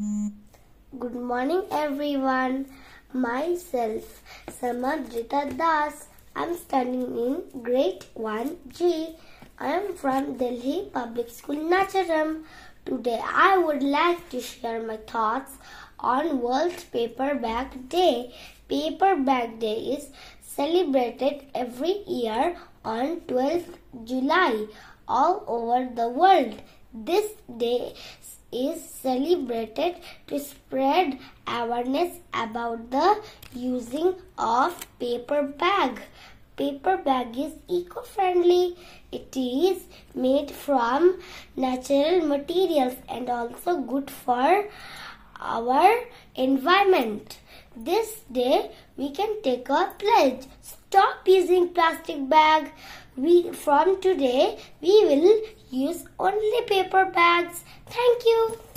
Good morning, everyone. Myself, Samadritha Das. I'm studying in grade 1G. I am from Delhi Public School, Nacharam. Today, I would like to share my thoughts on World Paper Bag Day. Paper Bag Day is celebrated every year on 12th July all over the world. This day is celebrated to spread awareness about the using of paper bag. Paper bag is eco-friendly. It is made from natural materials and also good for our environment. This day we can take a pledge. Stop using plastic bag. We from today we will use only paper bags. Thank you.